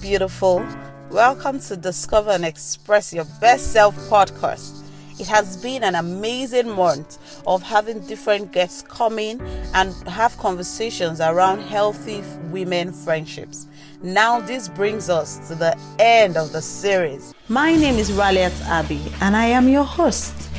beautiful. Welcome to Discover and Express Your Best Self podcast. It has been an amazing month of having different guests come in and have conversations around healthy women friendships. Now, this brings us to the end of the series. My name is Raliat Abi, and I am your host.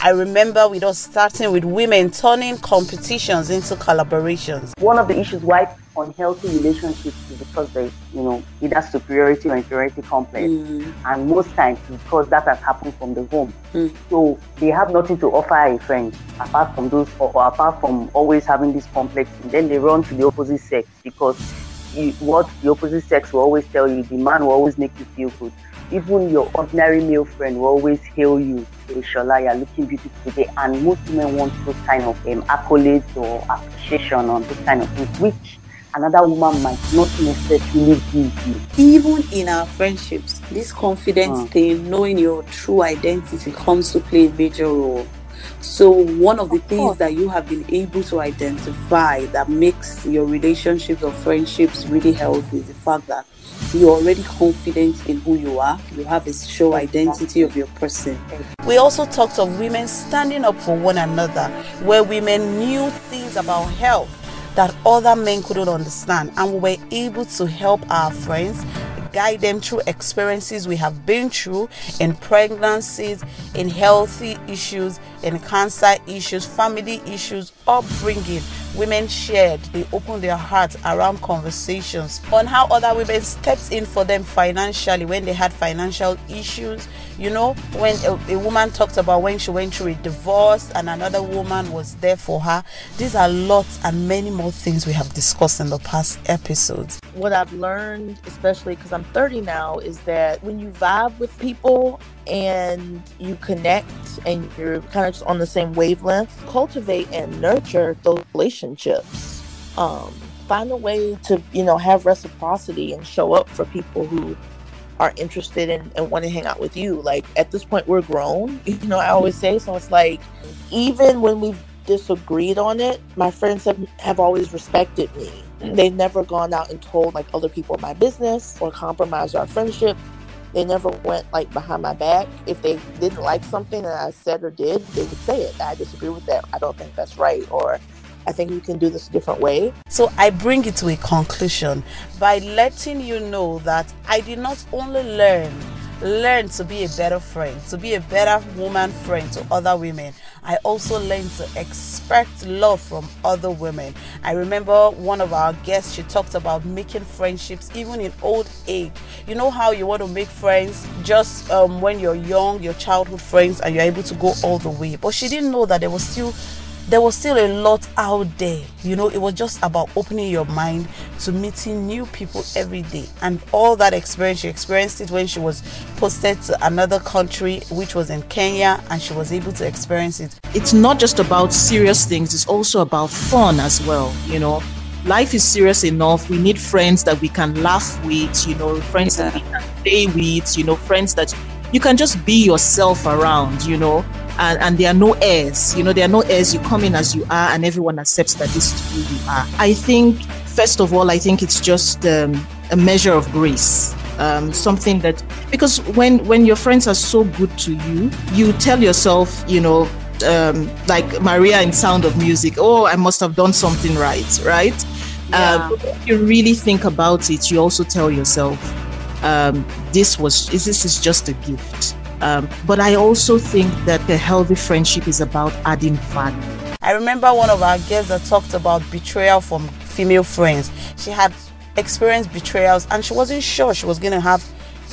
I remember with us starting with women turning competitions into collaborations. One of the issues why unhealthy relationships is because there's, you know, either superiority or inferiority complex. Mm. And most times because that has happened from the home. Mm. So they have nothing to offer a friend apart from those or, or apart from always having this complex. And then they run to the opposite sex because you, what the opposite sex will always tell you, the man will always make you feel good even your ordinary male friend will always hail you, Shola, you're looking beautiful today. And most women want those kind of um, accolades or appreciation on this kind of things, which another woman might not necessarily give you. Even in our friendships, this confidence mm. thing, knowing your true identity comes to play a major role. So one of the of things course. that you have been able to identify that makes your relationships or friendships really healthy is the fact that you're already confident in who you are. You have a show identity of your person. We also talked of women standing up for one another, where women knew things about health that other men couldn't understand, and we were able to help our friends guide them through experiences we have been through in pregnancies, in healthy issues, in cancer issues, family issues, upbringing. Women shared, they opened their hearts around conversations on how other women stepped in for them financially when they had financial issues. You know, when a, a woman talked about when she went through a divorce and another woman was there for her. These are lots and many more things we have discussed in the past episodes. What I've learned, especially because I'm 30 now, is that when you vibe with people and you connect and you're kind of just on the same wavelength, cultivate and nurture those relationships. Um, find a way to, you know, have reciprocity and show up for people who are interested in and want to hang out with you. Like at this point, we're grown, you know, I always say. So it's like, even when we've disagreed on it, my friends have, have always respected me. They've never gone out and told like other people my business or compromised our friendship they never went like behind my back. If they didn't like something that I said or did, they would say it. I disagree with that. I don't think that's right. Or I think you can do this a different way. So I bring it to a conclusion by letting you know that I did not only learn learn to be a better friend, to be a better woman friend to other women. I also learned to expect love from other women. I remember one of our guests, she talked about making friendships even in old age. You know how you want to make friends just um, when you're young, your childhood friends, and you're able to go all the way. But she didn't know that there was still there was still a lot out there. You know, it was just about opening your mind to meeting new people every day. And all that experience, she experienced it when she was posted to another country, which was in Kenya, and she was able to experience it. It's not just about serious things, it's also about fun as well, you know. Life is serious enough. We need friends that we can laugh with, you know, friends yeah. that we can play with, you know, friends that you can just be yourself around, you know and, and there are no airs. You know, there are no airs. You come in as you are, and everyone accepts that this is who you are. I think, first of all, I think it's just um, a measure of grace. Um, something that because when when your friends are so good to you, you tell yourself, you know, um, like Maria in Sound of Music, oh, I must have done something right, right? Yeah. Uh, if you really think about it, you also tell yourself, um, this was this is just a gift. Um, but I also think that a healthy friendship is about adding value. I remember one of our guests that talked about betrayal from female friends. She had experienced betrayals and she wasn't sure she was going to have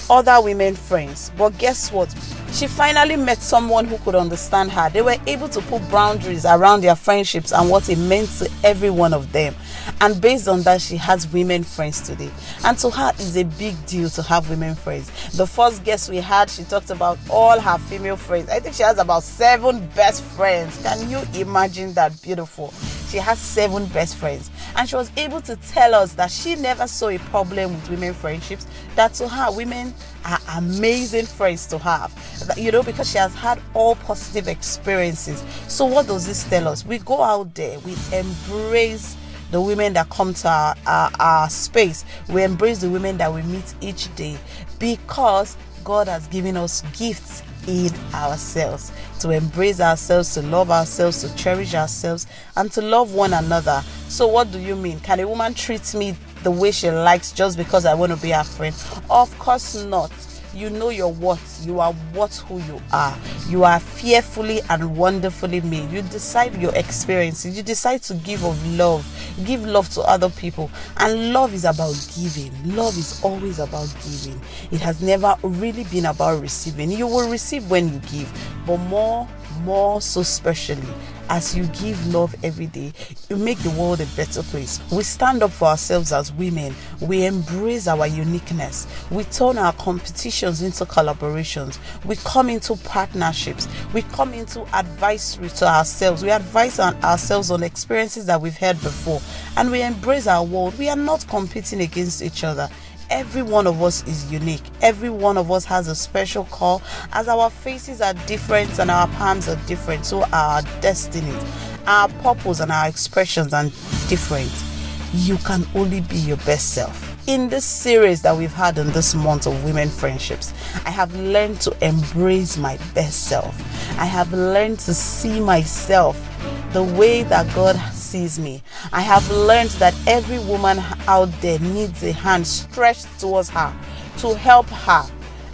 other women friends. But guess what? She finally met someone who could understand her. They were able to put boundaries around their friendships and what it meant to every one of them. And based on that, she has women friends today. And to her, it's a big deal to have women friends. The first guest we had, she talked about all her female friends. I think she has about seven best friends. Can you imagine that? Beautiful. She has seven best friends. And she was able to tell us that she never saw a problem with women friendships, that to her, women are amazing friends to have, you know, because she has had all positive experiences. So, what does this tell us? We go out there, we embrace the women that come to our, our, our space, we embrace the women that we meet each day because God has given us gifts in ourselves, to embrace ourselves, to love ourselves, to cherish ourselves, and to love one another. So, what do you mean? Can a woman treat me the way she likes just because I want to be her friend? Of course not you know your worth. You are what who you are. You are fearfully and wonderfully made. You decide your experiences. You decide to give of love. Give love to other people. And love is about giving. Love is always about giving. It has never really been about receiving. You will receive when you give, but more more so specially as you give love every day, you make the world a better place. We stand up for ourselves as women. We embrace our uniqueness. We turn our competitions into collaborations. We come into partnerships. We come into advisory to ourselves. We advise on ourselves on experiences that we've had before. And we embrace our world. We are not competing against each other every one of us is unique. Every one of us has a special call, as our faces are different and our palms are different. So our destinies, our purpose, and our expressions are different. You can only be your best self. In this series that we've had in this month of women friendships, I have learned to embrace my best self. I have learned to see myself the way that God sees me. I have learned that every woman out there needs a hand stretched towards her to help her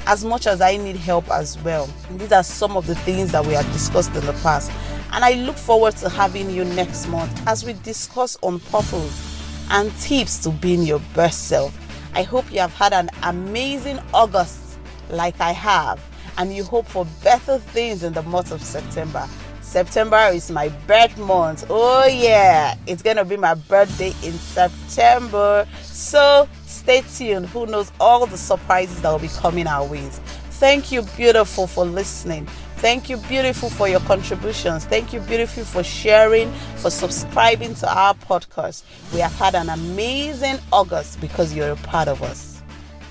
as much as I need help as well. These are some of the things that we have discussed in the past. And I look forward to having you next month as we discuss on purpose and tips to being your best self. I hope you have had an amazing August like I have, and you hope for better things in the month of September. September is my birth month. Oh, yeah, it's gonna be my birthday in September. So stay tuned. Who knows all the surprises that will be coming our ways. Thank you, beautiful, for listening. Thank you, beautiful, for your contributions. Thank you, beautiful, for sharing, for subscribing to our podcast. We have had an amazing August because you're a part of us.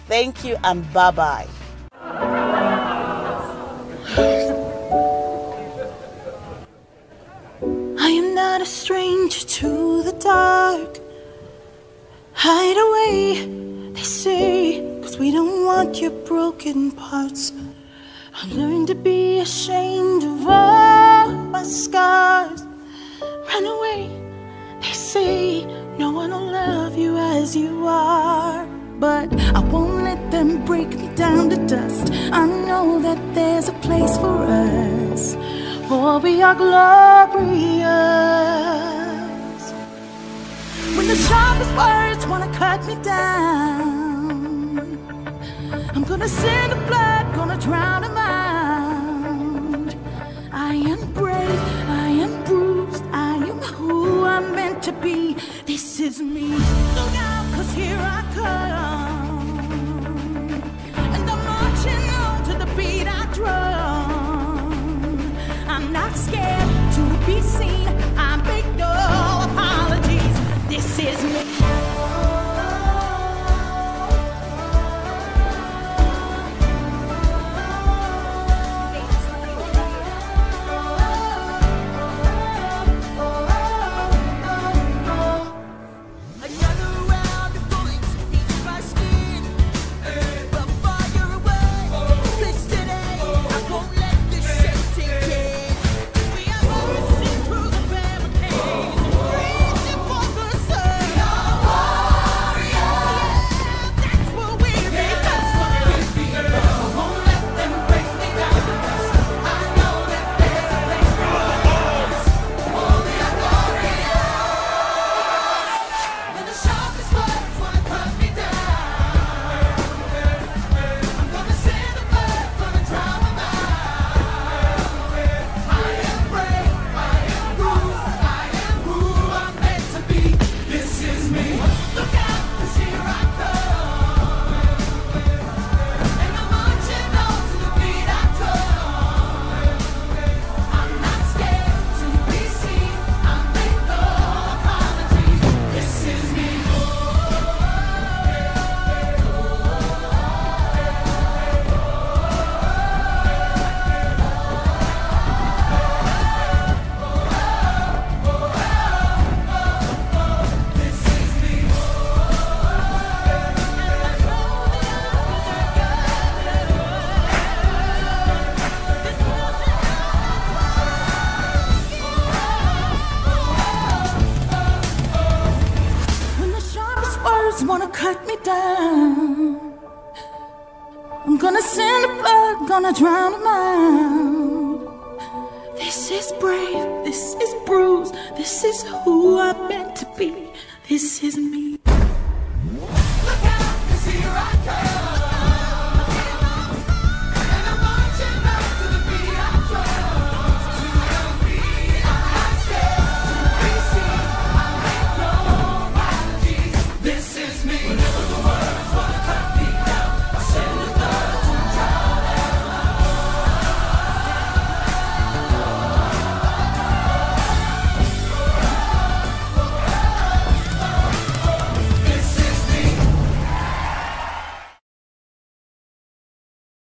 Thank you, and bye bye. Stranger to the dark. Hide away, they say, cause we don't want your broken parts. I learned to be ashamed of all my scars. Run away, they say, no one will love you as you are. But I won't let them break me down to dust. I know that there's a place for us for we are glorious. The sharpest words wanna cut me down, I'm gonna send the blood, gonna drown them out. I am brave, I am bruised, I am who I'm meant to be. This is me. Look out, cause here I come. And I'm marching on to the beat I drum. I'm not scared This gonna drown them out. This is brave, this is bruised, this is who I'm meant to be. This is me. Look out, cause here I come.